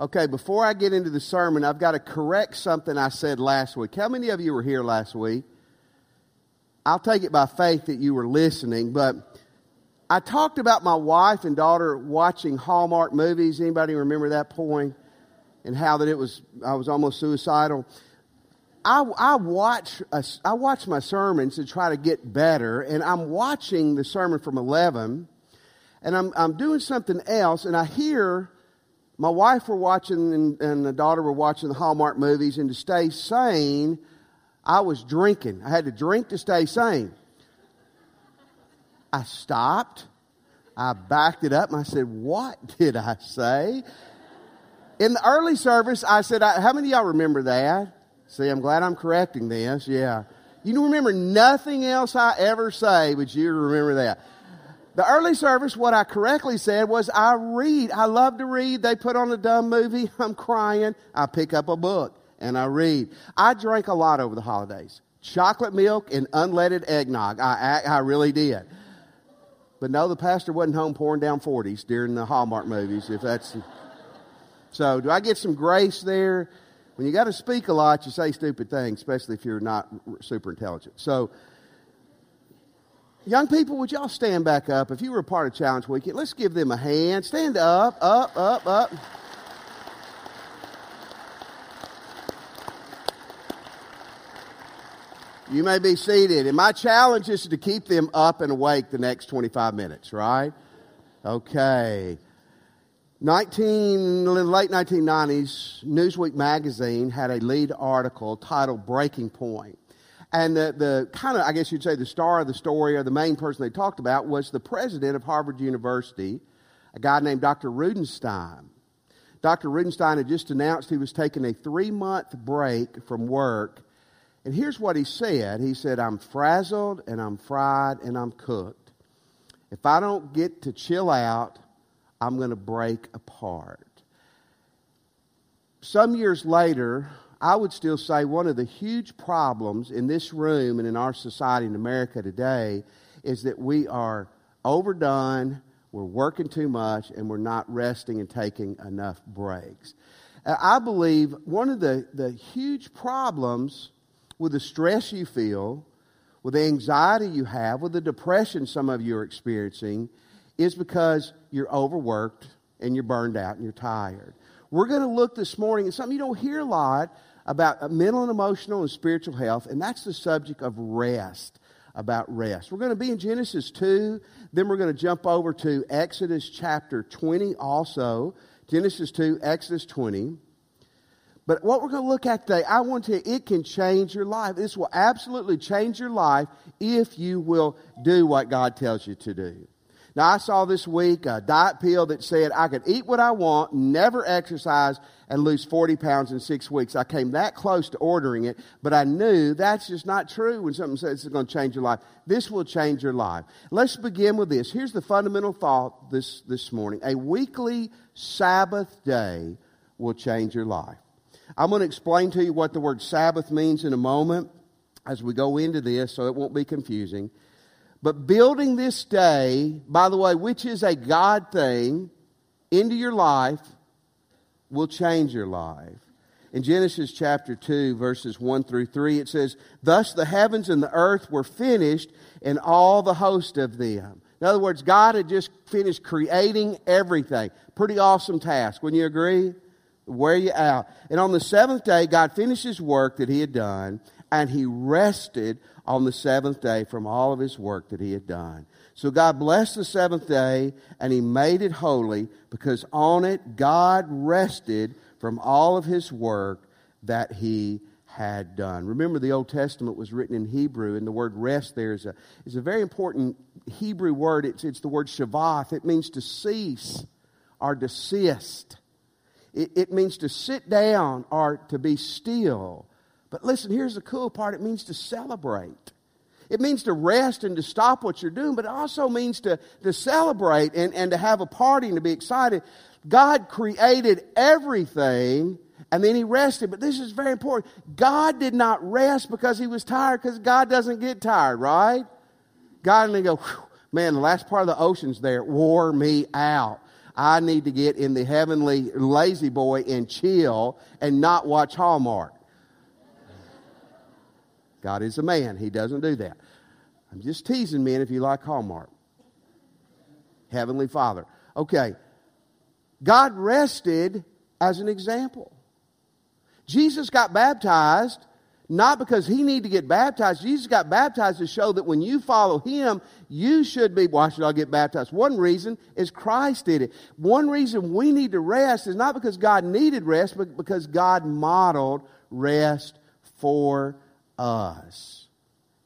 Okay, before I get into the sermon, I've got to correct something I said last week. How many of you were here last week? I'll take it by faith that you were listening, but I talked about my wife and daughter watching Hallmark movies. Anybody remember that point? And how that it was I was almost suicidal. I, I watch a, I watch my sermons to try to get better, and I'm watching the sermon from 11, and I'm I'm doing something else, and I hear my wife were watching and, and the daughter were watching the Hallmark movies, and to stay sane, I was drinking. I had to drink to stay sane. I stopped. I backed it up and I said, What did I say? In the early service, I said, How many of y'all remember that? See, I'm glad I'm correcting this. Yeah. You remember nothing else I ever say, but you remember that. The early service, what I correctly said was, I read. I love to read. They put on a dumb movie. I'm crying. I pick up a book and I read. I drank a lot over the holidays. Chocolate milk and unleaded eggnog. I, I, I really did. But no, the pastor wasn't home pouring down 40s during the Hallmark movies, if that's. So, do I get some grace there? When you got to speak a lot, you say stupid things, especially if you're not super intelligent. So, Young people, would y'all stand back up? If you were a part of Challenge Weekend, let's give them a hand. Stand up, up, up, up. You may be seated. And my challenge is to keep them up and awake the next 25 minutes, right? Okay. 19, late 1990s, Newsweek magazine had a lead article titled Breaking Point. And the, the kind of, I guess you'd say, the star of the story or the main person they talked about was the president of Harvard University, a guy named Dr. Rudenstine. Dr. Rudenstine had just announced he was taking a three month break from work. And here's what he said He said, I'm frazzled and I'm fried and I'm cooked. If I don't get to chill out, I'm going to break apart. Some years later, I would still say one of the huge problems in this room and in our society in America today is that we are overdone, we're working too much, and we're not resting and taking enough breaks. Uh, I believe one of the, the huge problems with the stress you feel, with the anxiety you have, with the depression some of you are experiencing, is because you're overworked and you're burned out and you're tired. We're going to look this morning at something you don't hear a lot about uh, mental and emotional and spiritual health, and that's the subject of rest. About rest. We're going to be in Genesis 2, then we're going to jump over to Exodus chapter 20 also. Genesis 2, Exodus 20. But what we're going to look at today, I want to it can change your life. This will absolutely change your life if you will do what God tells you to do. Now, I saw this week a diet pill that said I could eat what I want, never exercise, and lose 40 pounds in six weeks. I came that close to ordering it, but I knew that's just not true when something says it's going to change your life. This will change your life. Let's begin with this. Here's the fundamental thought this, this morning a weekly Sabbath day will change your life. I'm going to explain to you what the word Sabbath means in a moment as we go into this so it won't be confusing. But building this day, by the way, which is a God thing, into your life will change your life. In Genesis chapter 2, verses 1 through 3, it says, Thus the heavens and the earth were finished, and all the host of them. In other words, God had just finished creating everything. Pretty awesome task. Wouldn't you agree? Wear you out. And on the seventh day, God finished his work that he had done, and he rested on the seventh day from all of his work that he had done. So God blessed the seventh day and he made it holy because on it God rested from all of his work that he had done. Remember, the Old Testament was written in Hebrew, and the word rest there is a, is a very important Hebrew word. It's, it's the word shavath. It means to cease or desist. It, it means to sit down or to be still. But listen, here's the cool part it means to celebrate. It means to rest and to stop what you're doing, but it also means to, to celebrate and, and to have a party and to be excited. God created everything and then he rested. But this is very important. God did not rest because he was tired because God doesn't get tired, right? God didn't go, man, the last part of the ocean's there wore me out. I need to get in the heavenly La-Z-Boy and chill and not watch Hallmark. God is a man. He doesn't do that. I'm just teasing men if you like Hallmark. Heavenly Father. Okay. God rested as an example. Jesus got baptized not because he needed to get baptized. Jesus got baptized to show that when you follow him, you should be. Why should I get baptized? One reason is Christ did it. One reason we need to rest is not because God needed rest, but because God modeled rest for us.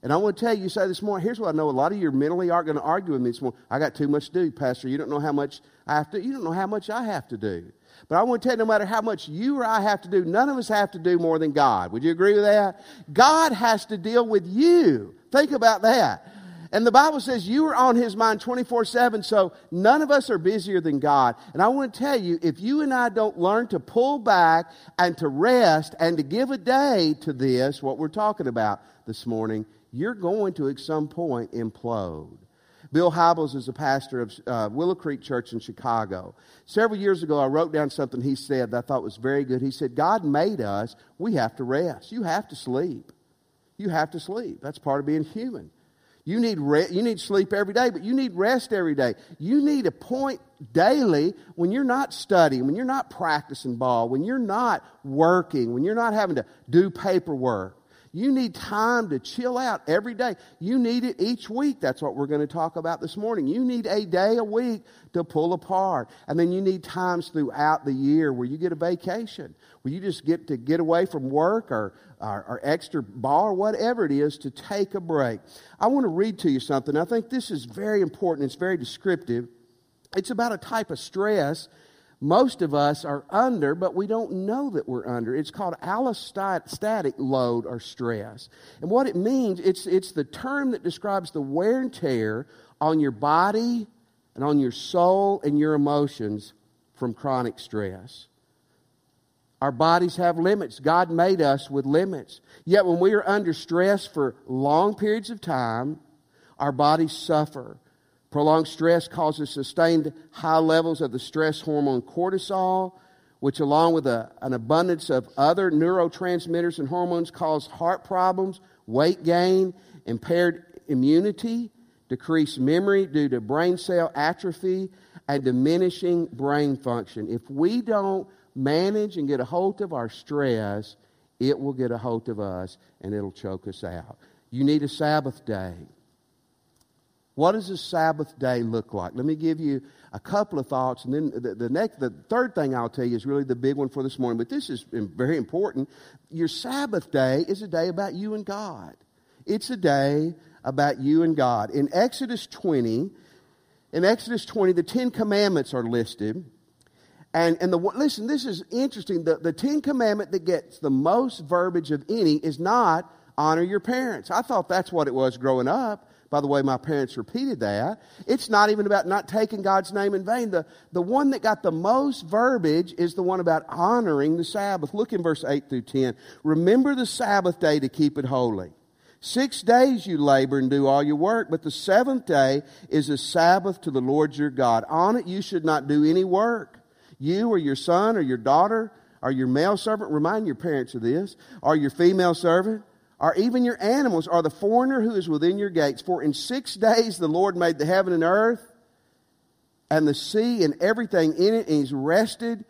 And I want to tell you, say this morning, here's what I know. A lot of you mentally aren't going to argue with me this morning. I got too much to do, Pastor. You don't know how much I have to, you don't know how much I have to do. But I want to tell you, no matter how much you or I have to do, none of us have to do more than God. Would you agree with that? God has to deal with you. Think about that. And the Bible says you are on his mind 24 7, so none of us are busier than God. And I want to tell you, if you and I don't learn to pull back and to rest and to give a day to this, what we're talking about this morning, you're going to at some point implode. Bill Hybels is a pastor of uh, Willow Creek Church in Chicago. Several years ago, I wrote down something he said that I thought was very good. He said, God made us, we have to rest. You have to sleep. You have to sleep. That's part of being human. You need, re- you need sleep every day, but you need rest every day. You need a point daily when you're not studying, when you're not practicing ball, when you're not working, when you're not having to do paperwork. You need time to chill out every day. You need it each week. That's what we're going to talk about this morning. You need a day a week to pull apart. And then you need times throughout the year where you get a vacation, where you just get to get away from work or, or, or extra ball or whatever it is to take a break. I want to read to you something. I think this is very important. It's very descriptive. It's about a type of stress most of us are under, but we don't know that we're under. It's called allostatic load or stress. And what it means, it's, it's the term that describes the wear and tear on your body and on your soul and your emotions from chronic stress. Our bodies have limits. God made us with limits. Yet when we are under stress for long periods of time, our bodies suffer. Prolonged stress causes sustained high levels of the stress hormone cortisol, which, along with a, an abundance of other neurotransmitters and hormones, cause heart problems, weight gain, impaired immunity, decreased memory due to brain cell atrophy, and diminishing brain function. If we don't manage and get a hold of our stress, it will get a hold of us and it'll choke us out. You need a Sabbath day. What does a Sabbath day look like? Let me give you a couple of thoughts, and then the, the, next, the third thing I'll tell you is really the big one for this morning. But this is very important. Your Sabbath day is a day about you and God. It's a day about you and God. In Exodus 20, in Exodus 20, the Ten Commandments are listed. And, and the, listen, this is interesting. The, the Ten Commandment that gets the most verbiage of any is not honor your parents. I thought that's what it was growing up. By the way, my parents repeated that. It's not even about not taking God's name in vain. The, the one that got the most verbiage is the one about honoring the Sabbath. Look in verse 8 through 10. Remember the Sabbath day to keep it holy. Six days you labor and do all your work, but the seventh day is a Sabbath to the Lord your God. On it you should not do any work. You or your son or your daughter or your male servant, remind your parents of this, or your female servant or even your animals, or the foreigner who is within your gates. For in six days the Lord made the heaven and earth, and the sea and everything in it, and he's rested.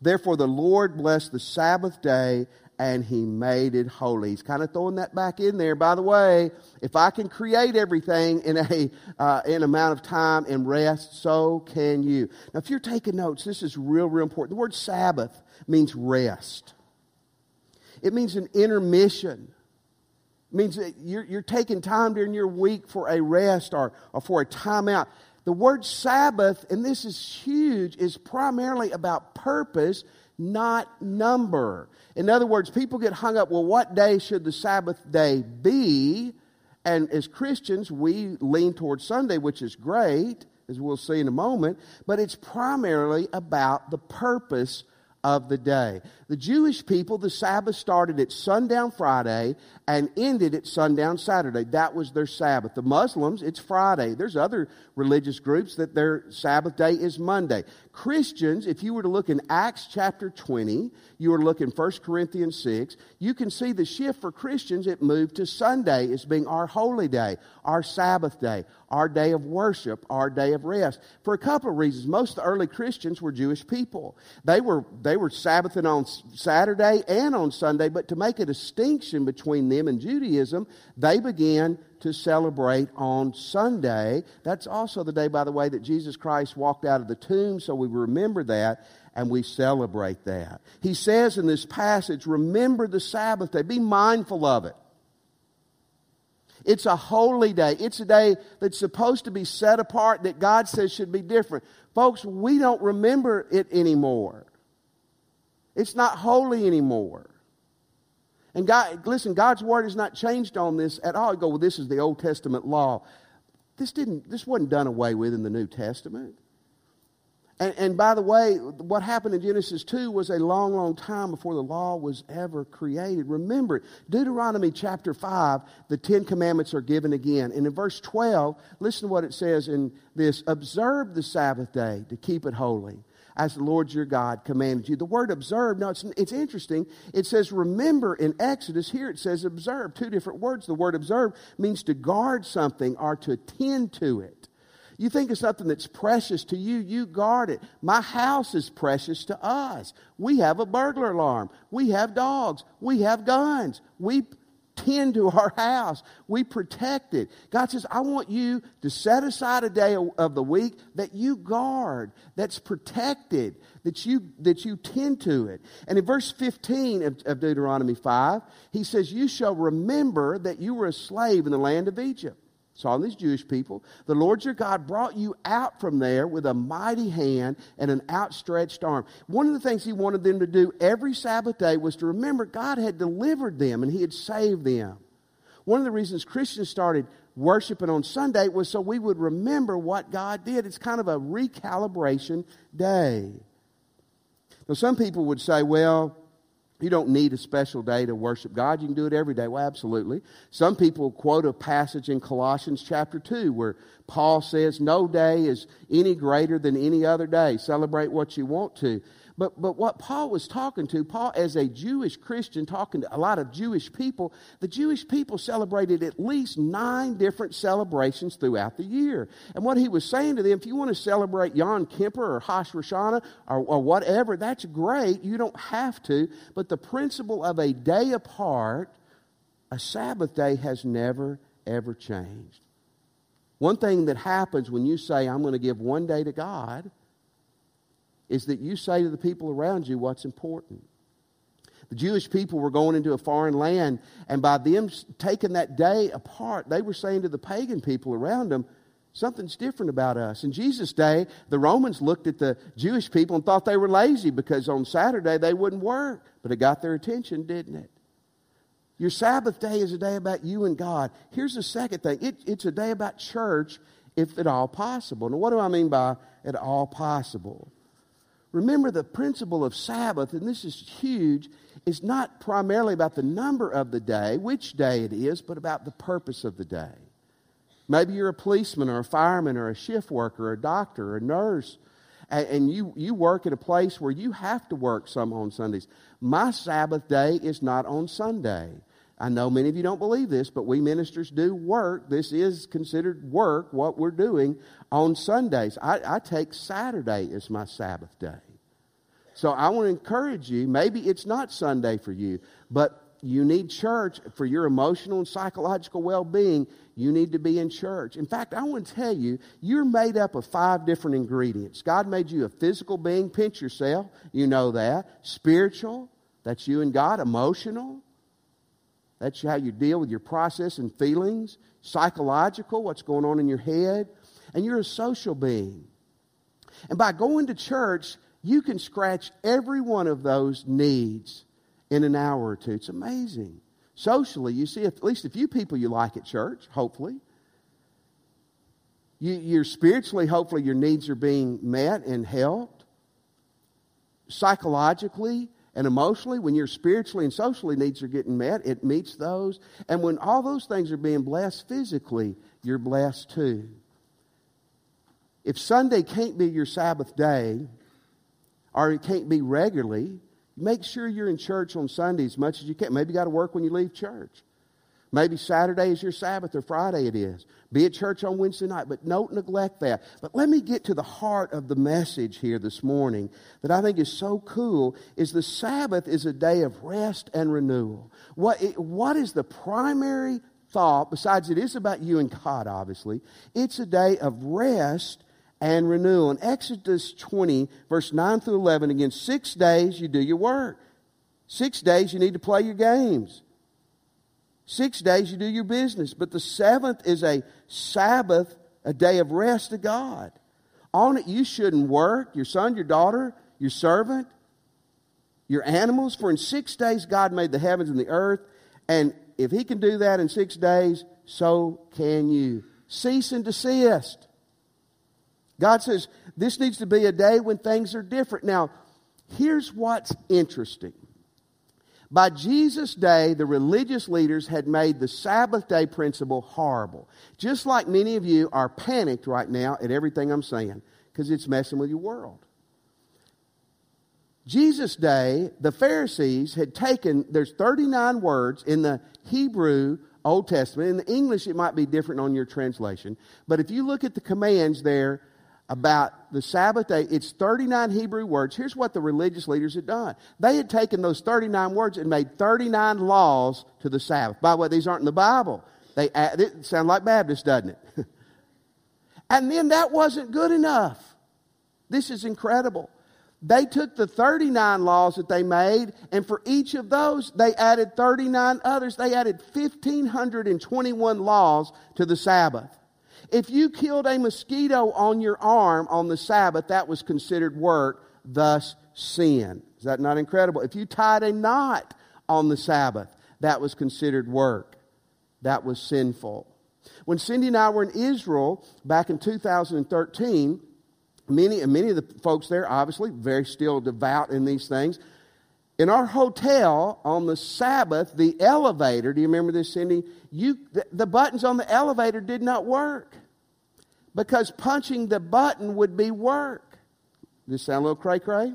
Therefore the Lord blessed the Sabbath day, and he made it holy. He's kind of throwing that back in there. By the way, if I can create everything in a uh, in amount of time and rest, so can you. Now, if you're taking notes, this is real, real important. The word Sabbath means rest. It means an intermission means that you're, you're taking time during your week for a rest or, or for a timeout. The word Sabbath, and this is huge, is primarily about purpose, not number. In other words, people get hung up, well, what day should the Sabbath day be? And as Christians, we lean towards Sunday, which is great, as we'll see in a moment, but it's primarily about the purpose of the day. The Jewish people, the Sabbath started at sundown Friday and ended at sundown Saturday. That was their Sabbath. The Muslims, it's Friday. There's other religious groups that their Sabbath day is Monday. Christians, if you were to look in Acts chapter 20, you were to look in 1 Corinthians 6, you can see the shift for Christians. It moved to Sunday as being our holy day, our Sabbath day, our day of worship, our day of rest. For a couple of reasons. Most of the early Christians were Jewish people. They were, they were Sabbathing on Saturday and on Sunday, but to make a distinction between them and Judaism, they began to celebrate on Sunday. That's also the day, by the way, that Jesus Christ walked out of the tomb, so we remember that and we celebrate that. He says in this passage, remember the Sabbath day, be mindful of it. It's a holy day. It's a day that's supposed to be set apart that God says should be different. Folks, we don't remember it anymore. It's not holy anymore. And God, listen, God's word has not changed on this at all. You go, well, this is the Old Testament law. This didn't, this wasn't done away with in the New Testament. And, and, by the way, what happened in Genesis 2 was a long, long time before the law was ever created. Remember, Deuteronomy chapter 5, the Ten Commandments are given again. And in verse 12, listen to what it says in this Observe the Sabbath day to keep it holy as the Lord your God commanded you. The word observe, now it's, it's interesting. It says remember in Exodus. Here it says observe, two different words. The word observe means to guard something or to attend to it. You think of something that's precious to you, you guard it. My house is precious to us. We have a burglar alarm. We have dogs. We have guns. We tend to our house. We protect it. God says, I want you to set aside a day of the week that you guard, that's protected, that you, that you tend to it. And in verse 15 of, of Deuteronomy 5, he says, You shall remember that you were a slave in the land of Egypt saw these Jewish people. The Lord your God brought you out from there with a mighty hand and an outstretched arm. One of the things he wanted them to do every Sabbath day was to remember God had delivered them and he had saved them. One of the reasons Christians started worshiping on Sunday was so we would remember what God did. It's kind of a recalibration day. Now, some people would say, well, you don't need a special day to worship God. You can do it every day. Well, absolutely. Some people quote a passage in Colossians chapter 2 where Paul says, No day is any greater than any other day. Celebrate what you want to. But, but what Paul was talking to, Paul, as a Jewish Christian, talking to a lot of Jewish people, the Jewish people celebrated at least nine different celebrations throughout the year. And what he was saying to them, if you want to celebrate Yom Kippur or Rosh Hashanah or, or whatever, that's great. You don't have to. But the principle of a day apart, a Sabbath day, has never, ever changed. One thing that happens when you say, I'm going to give one day to God, is that you say to the people around you what's important. The Jewish people were going into a foreign land, and by them taking that day apart, they were saying to the pagan people around them, Something's different about us. In Jesus' day, the Romans looked at the Jewish people and thought they were lazy because on Saturday they wouldn't work. But it got their attention, didn't it? Your Sabbath day is a day about you and God. Here's the second thing it, it's a day about church, if at all possible. Now, what do I mean by at all possible? Remember, the principle of Sabbath, and this is huge, is not primarily about the number of the day, which day it is, but about the purpose of the day. Maybe you're a policeman or a fireman or a shift worker or a doctor or a nurse, and you, you work at a place where you have to work some on Sundays. My Sabbath day is not on Sunday. I know many of you don't believe this, but we ministers do work. This is considered work, what we're doing on Sundays. I, I take Saturday as my Sabbath day. So I want to encourage you, maybe it's not Sunday for you, but you need church for your emotional and psychological well being. You need to be in church. In fact, I want to tell you, you're made up of five different ingredients. God made you a physical being, pinch yourself, you know that. Spiritual, that's you and God. Emotional, that's how you deal with your process and feelings. Psychological, what's going on in your head. And you're a social being. And by going to church, you can scratch every one of those needs in an hour or two. It's amazing. Socially, you see at least a few people you like at church, hopefully. You, you're spiritually, hopefully, your needs are being met and helped. Psychologically, and emotionally, when your spiritually and socially needs are getting met, it meets those. And when all those things are being blessed physically, you're blessed too. If Sunday can't be your Sabbath day, or it can't be regularly, make sure you're in church on Sunday as much as you can. Maybe you got to work when you leave church. Maybe Saturday is your Sabbath or Friday it is. Be at church on Wednesday night, but don't neglect that. But let me get to the heart of the message here this morning that I think is so cool is the Sabbath is a day of rest and renewal. What, what is the primary thought, besides it is about you and God, obviously? It's a day of rest and renewal. In Exodus 20, verse 9 through 11, again, six days you do your work. Six days you need to play your games. Six days you do your business, but the seventh is a Sabbath, a day of rest to God. On it you shouldn't work, your son, your daughter, your servant, your animals, for in six days God made the heavens and the earth, and if he can do that in six days, so can you. Cease and desist. God says this needs to be a day when things are different. Now, here's what's interesting. By Jesus' day, the religious leaders had made the Sabbath day principle horrible. Just like many of you are panicked right now at everything I'm saying because it's messing with your world. Jesus' day, the Pharisees had taken, there's 39 words in the Hebrew Old Testament. In the English, it might be different on your translation. But if you look at the commands there, about the Sabbath day. It's 39 Hebrew words. Here's what the religious leaders had done they had taken those 39 words and made 39 laws to the Sabbath. By the way, these aren't in the Bible. They it sound like Baptist, doesn't it? and then that wasn't good enough. This is incredible. They took the 39 laws that they made, and for each of those, they added 39 others. They added 1,521 laws to the Sabbath. If you killed a mosquito on your arm on the Sabbath, that was considered work, thus sin. Is that not incredible? If you tied a knot on the Sabbath, that was considered work. That was sinful. When Cindy and I were in Israel back in 2013, many, many of the folks there, obviously, very still devout in these things. In our hotel on the Sabbath, the elevator, do you remember this, Cindy? You, the, the buttons on the elevator did not work because punching the button would be work. Does sound a little cray cray?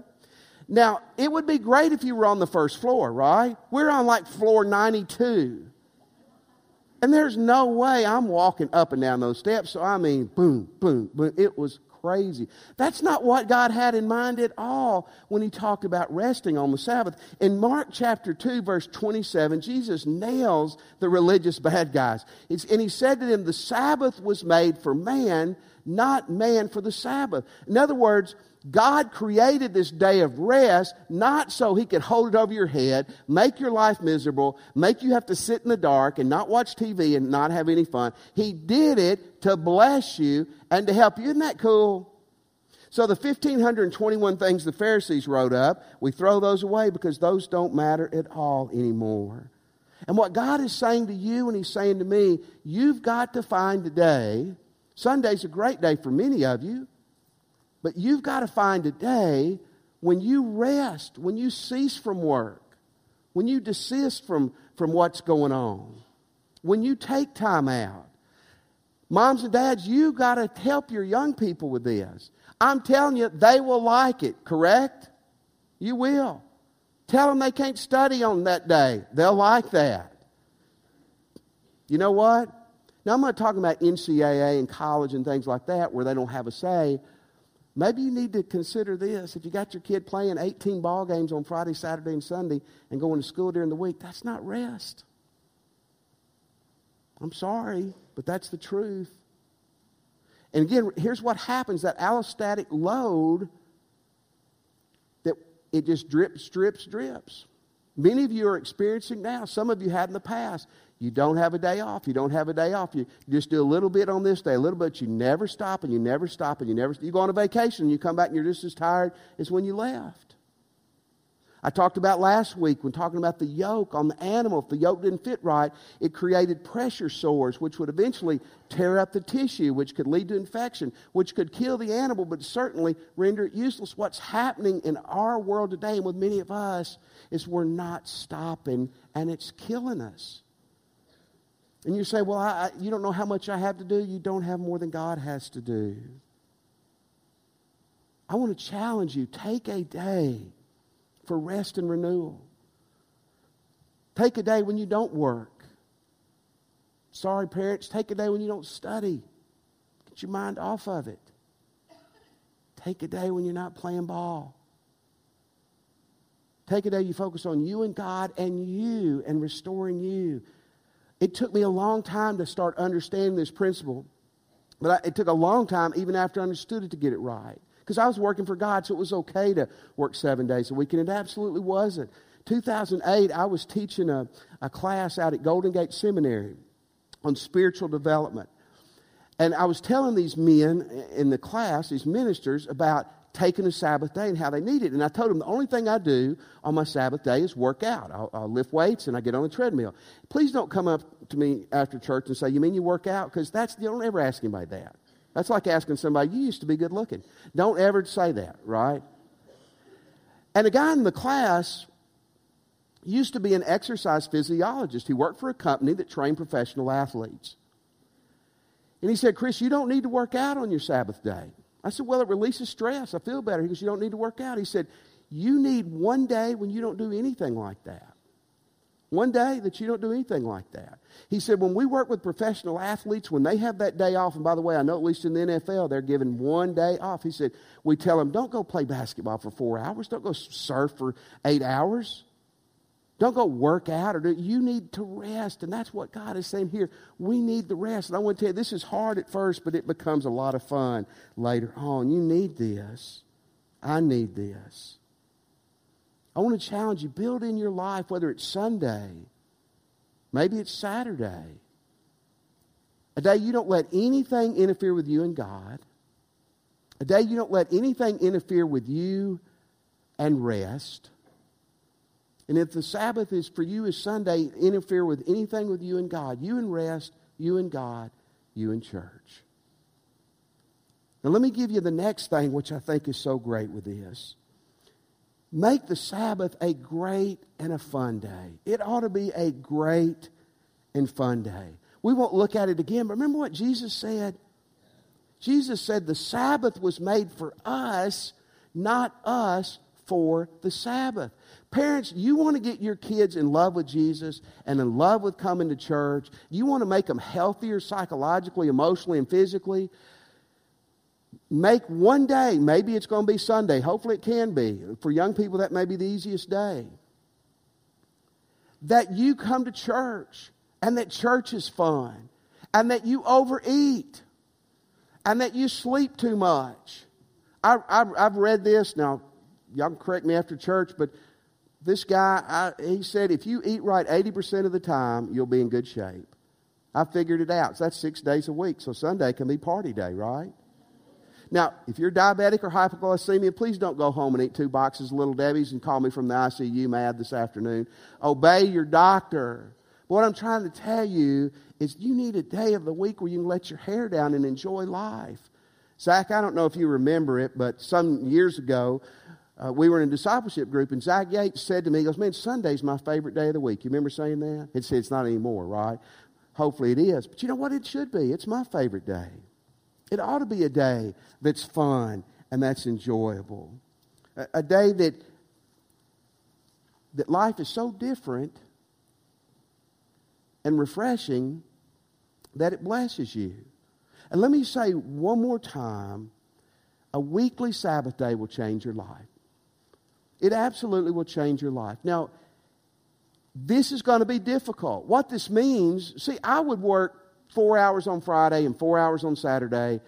Now, it would be great if you were on the first floor, right? We're on like floor 92. And there's no way I'm walking up and down those steps. So, I mean, boom, boom, boom. It was crazy. That's not what God had in mind at all when he talked about resting on the Sabbath. In Mark chapter 2, verse 27, Jesus nails the religious bad guys. It's, and he said to them, The Sabbath was made for man, not man for the Sabbath. In other words, God created this day of rest not so He could hold it over your head, make your life miserable, make you have to sit in the dark and not watch TV and not have any fun. He did it to bless you and to help you. Isn't that cool? So the 1,521 things the Pharisees wrote up, we throw those away because those don't matter at all anymore. And what God is saying to you and He's saying to me, you've got to find a day. Sunday's a great day for many of you. But you've got to find a day when you rest, when you cease from work, when you desist from, from what's going on, when you take time out. Moms and dads, you got to help your young people with this. I'm telling you, they will like it, correct? You will. Tell them they can't study on that day. They'll like that. You know what? Now, I'm not talking about NCAA and college and things like that where they don't have a say. Maybe you need to consider this. If you got your kid playing 18 ball games on Friday, Saturday, and Sunday and going to school during the week, that's not rest. I'm sorry, but that's the truth. And again, here's what happens that allostatic load that it just drips, drips, drips. Many of you are experiencing now. Some of you had in the past. You don't have a day off. You don't have a day off. You, just do a little bit on this day, a little bit. You never stop and you never stop and you never. You go on a vacation and you come back and you're just as tired as when you left. I talked about last week when talking about the yoke on the animal. If the yoke didn't fit right, it created pressure sores, which would eventually tear up the tissue, which could lead to infection, which could kill the animal, but certainly render it useless. What's happening in our world today and with many of us is we're not stopping and it's killing us. And you say, Well, I, you don't know how much I have to do. You don't have more than God has to do. I want to challenge you take a day for rest and renewal. Take a day when you don't work. Sorry, parents, take a day when you don't study. Get your mind off of it. Take a day when you're not playing ball. Take a day you focus on you and God and you and restoring you. It took me a long time to start understanding this principle, but I, it took a long time, even after I understood it, to get it right. Because I was working for God, so it was okay to work seven days a week, and it absolutely wasn't. 2008, I was teaching a, a class out at Golden Gate Seminary on spiritual development. And I was telling these men in the class, these ministers, about taking a Sabbath day and how they need it. And I told them the only thing I do on my Sabbath day is work out. I'll, I'll lift weights and I get on the treadmill. Please don't come up to me after church and say, You mean you work out? Because that's, you don't ever ask anybody that. That's like asking somebody, You used to be good looking. Don't ever say that, right? And a guy in the class used to be an exercise physiologist. He worked for a company that trained professional athletes. And he said, Chris, you don't need to work out on your Sabbath day. I said, Well, it releases stress. I feel better. He goes, You don't need to work out. He said, You need one day when you don't do anything like that. One day that you don't do anything like that. He said, When we work with professional athletes, when they have that day off, and by the way, I know at least in the NFL, they're given one day off. He said, We tell them, Don't go play basketball for four hours. Don't go surf for eight hours. Don't go work out or do you need to rest. And that's what God is saying here. We need the rest. And I want to tell you, this is hard at first, but it becomes a lot of fun later on. You need this. I need this. I want to challenge you, build in your life, whether it's Sunday, maybe it's Saturday, a day you don't let anything interfere with you and God, a day you don't let anything interfere with you and rest. And if the Sabbath is for you is Sunday, interfere with anything with you and God, you and rest, you and God, you and church. Now, let me give you the next thing, which I think is so great with this. Make the Sabbath a great and a fun day. It ought to be a great and fun day. We won't look at it again, but remember what Jesus said? Jesus said the Sabbath was made for us, not us for the Sabbath. Parents, you want to get your kids in love with Jesus and in love with coming to church. You want to make them healthier psychologically, emotionally, and physically. Make one day, maybe it's going to be Sunday. Hopefully it can be. For young people, that may be the easiest day. That you come to church and that church is fun and that you overeat and that you sleep too much. I, have read this. Now, y'all can correct me after church, but this guy, I, he said, if you eat right 80% of the time, you'll be in good shape. I figured it out. So that's six days a week. So Sunday can be party day, right? Now, if you're diabetic or hypoglycemia, please don't go home and eat two boxes of Little Debbie's and call me from the ICU mad this afternoon. Obey your doctor. But what I'm trying to tell you is you need a day of the week where you can let your hair down and enjoy life. Zach, I don't know if you remember it, but some years ago, uh, we were in a discipleship group, and Zach Yates said to me, he goes, Man, Sunday's my favorite day of the week. You remember saying that? He said, It's not anymore, right? Hopefully it is. But you know what? It should be. It's my favorite day. It ought to be a day that's fun and that's enjoyable. A, a day that, that life is so different and refreshing that it blesses you. And let me say one more time a weekly Sabbath day will change your life. It absolutely will change your life. Now, this is going to be difficult. What this means, see, I would work four hours on Friday and four hours on Saturday.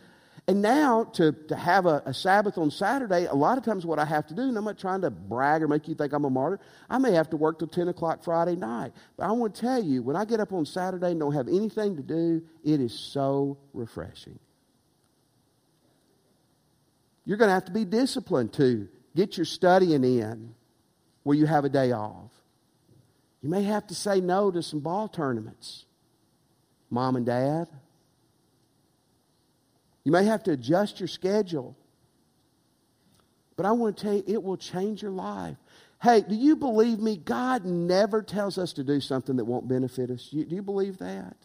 And now to, to have a, a, Sabbath on Saturday, a lot of times what I have to do, and I'm not trying to brag or make you think I'm a martyr, I may have to work till 10 o'clock Friday night. But I want to tell you, when I get up on Saturday and don't have anything to do, it is so refreshing. You're going to have to be disciplined too Get your studying in where you have a day off. You may have to say no to some ball tournaments, mom and dad. You may have to adjust your schedule. But I want to tell you, it will change your life. Hey, do you believe me? God never tells us to do something that won't benefit us. do you believe that?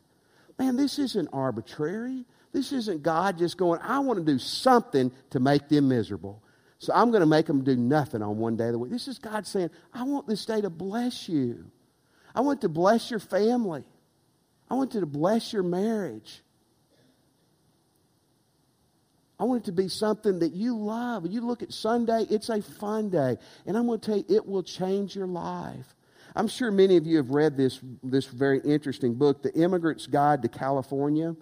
Man, this isn't arbitrary. This isn't God just going, I want to do something to make them miserable. So I'm going to make them do nothing on one day of the week. This is God saying, I want this day to bless you. I want to bless your family. I want to bless your marriage. I want it to be something that you love. You look at Sunday, it's a fun day. And I'm going to tell you, it will change your life. I'm sure many of you have read this, this very interesting book, The Immigrant's Guide to California.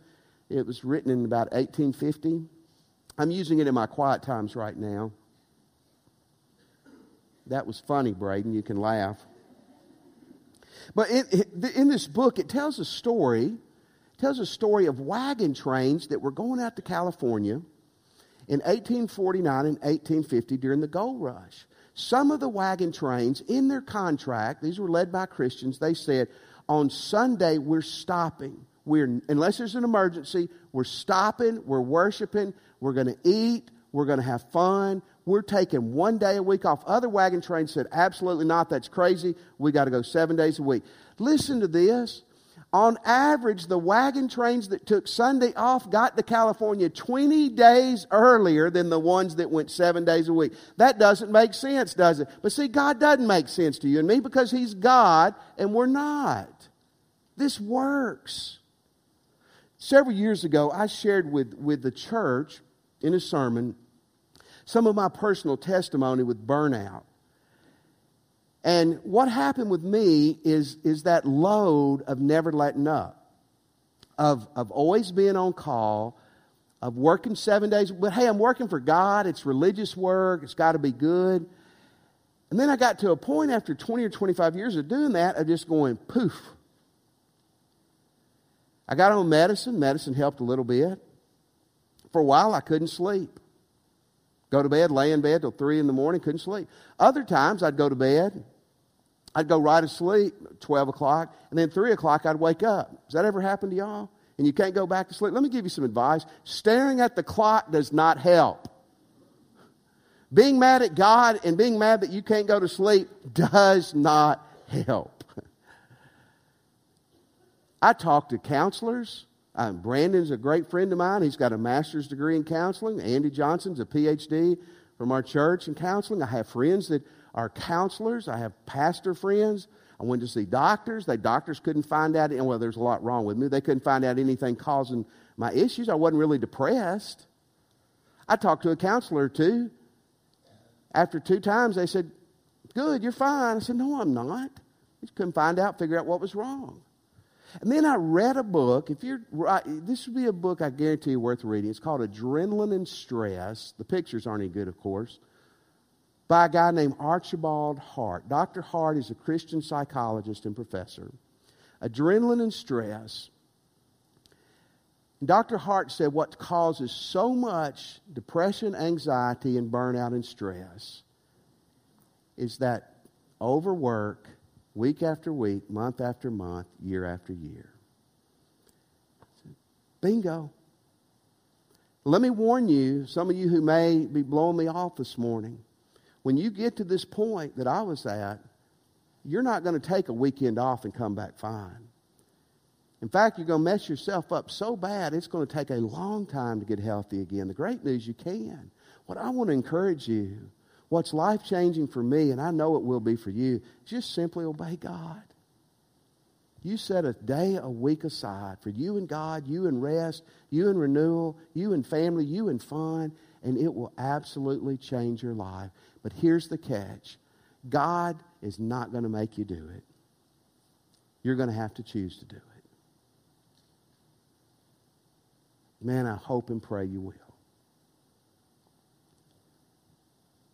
It was written in about 1850. I'm using it in my quiet times right now. That was funny, Braden. You can laugh. But in, in this book, it tells a story. It tells a story of wagon trains that were going out to California in 1849 and 1850 during the gold rush. Some of the wagon trains, in their contract, these were led by Christians, they said, on Sunday we're stopping. We're, unless there's an emergency, we're stopping, we're worshiping, we're going to eat, we're going to have fun, we're taking one day a week off. Other wagon trains said, absolutely not, that's crazy. We got to go seven days a week. Listen to this. On average, the wagon trains that took Sunday off got to California 20 days earlier than the ones that went seven days a week. That doesn't make sense, does it? But see, God doesn't make sense to you and me because He's God and we're not. This works. Several years ago, I shared with, with the church in a sermon some of my personal testimony with burnout. And what happened with me is, is that load of never letting up, of, of always being on call, of working seven days. But hey, I'm working for God. It's religious work. It's got to be good. And then I got to a point after 20 or 25 years of doing that of just going poof. I got on medicine. Medicine helped a little bit. For a while, I couldn't sleep. Go to bed, lay in bed till 3 in the morning, couldn't sleep. Other times, I'd go to bed, I'd go right to sleep, 12 o'clock, and then 3 o'clock, I'd wake up. Does that ever happen to y'all? And you can't go back to sleep? Let me give you some advice. Staring at the clock does not help. Being mad at God and being mad that you can't go to sleep does not help. I talk to counselors. Um, Brandon's a great friend of mine. He's got a master's degree in counseling. Andy Johnson's a PhD from our church in counseling. I have friends that are counselors. I have pastor friends. I went to see doctors. The doctors couldn't find out, and well, there's a lot wrong with me. They couldn't find out anything causing my issues. I wasn't really depressed. I talked to a counselor too. After two times, they said, Good, you're fine. I said, No, I'm not. Just couldn't find out, figure out what was wrong. And then I read a book. If you're this would be a book I guarantee you worth reading. It's called Adrenaline and Stress. The pictures aren't any good, of course. By a guy named Archibald Hart. Dr. Hart is a Christian psychologist and professor. Adrenaline and stress. Dr. Hart said what causes so much depression, anxiety, and burnout and stress is that overwork week after week, month after month, year after year. Bingo. Let me warn you, some of you who may be blowing me off this morning, when you get to this point that I was at, you're not going to take a weekend off and come back fine. In fact, you're going to mess yourself up so bad, it's going to take a long time to get healthy again. The great news, you can. What I want to encourage you What's life changing for me, and I know it will be for you, just simply obey God. You set a day a week aside for you and God, you and rest, you and renewal, you and family, you and fun, and it will absolutely change your life. But here's the catch God is not going to make you do it. You're going to have to choose to do it. Man, I hope and pray you will.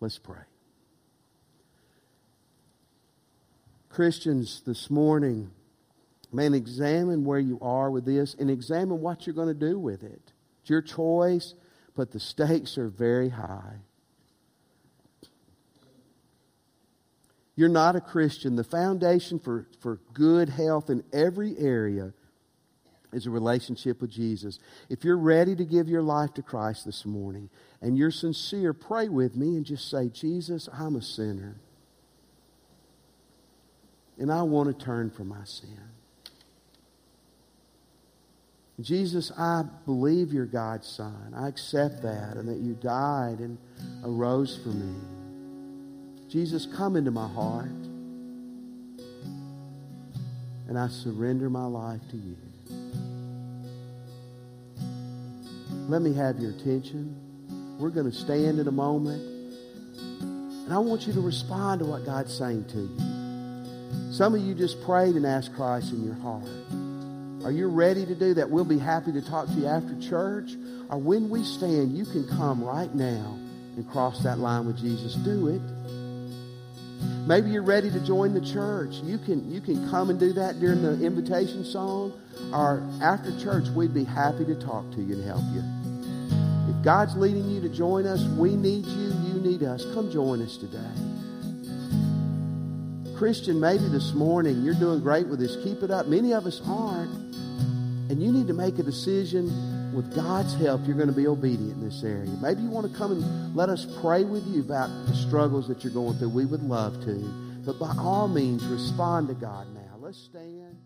Let's pray. Christians, this morning, man, examine where you are with this and examine what you're going to do with it. It's your choice, but the stakes are very high. You're not a Christian. The foundation for, for good health in every area is a relationship with Jesus. If you're ready to give your life to Christ this morning and you're sincere, pray with me and just say, Jesus, I'm a sinner. And I want to turn from my sin. Jesus, I believe you're God's Son. I accept that and that you died and arose for me. Jesus, come into my heart. And I surrender my life to you. Let me have your attention. We're going to stand in a moment. And I want you to respond to what God's saying to you. Some of you just prayed and asked Christ in your heart. Are you ready to do that? We'll be happy to talk to you after church. Or when we stand, you can come right now and cross that line with Jesus. Do it. Maybe you're ready to join the church. You can, you can come and do that during the invitation song. Or after church, we'd be happy to talk to you and help you. If God's leading you to join us, we need you, you need us. Come join us today. Christian, maybe this morning you're doing great with this. Keep it up. Many of us aren't. And you need to make a decision with God's help. You're going to be obedient in this area. Maybe you want to come and let us pray with you about the struggles that you're going through. We would love to. But by all means, respond to God now. Let's stand.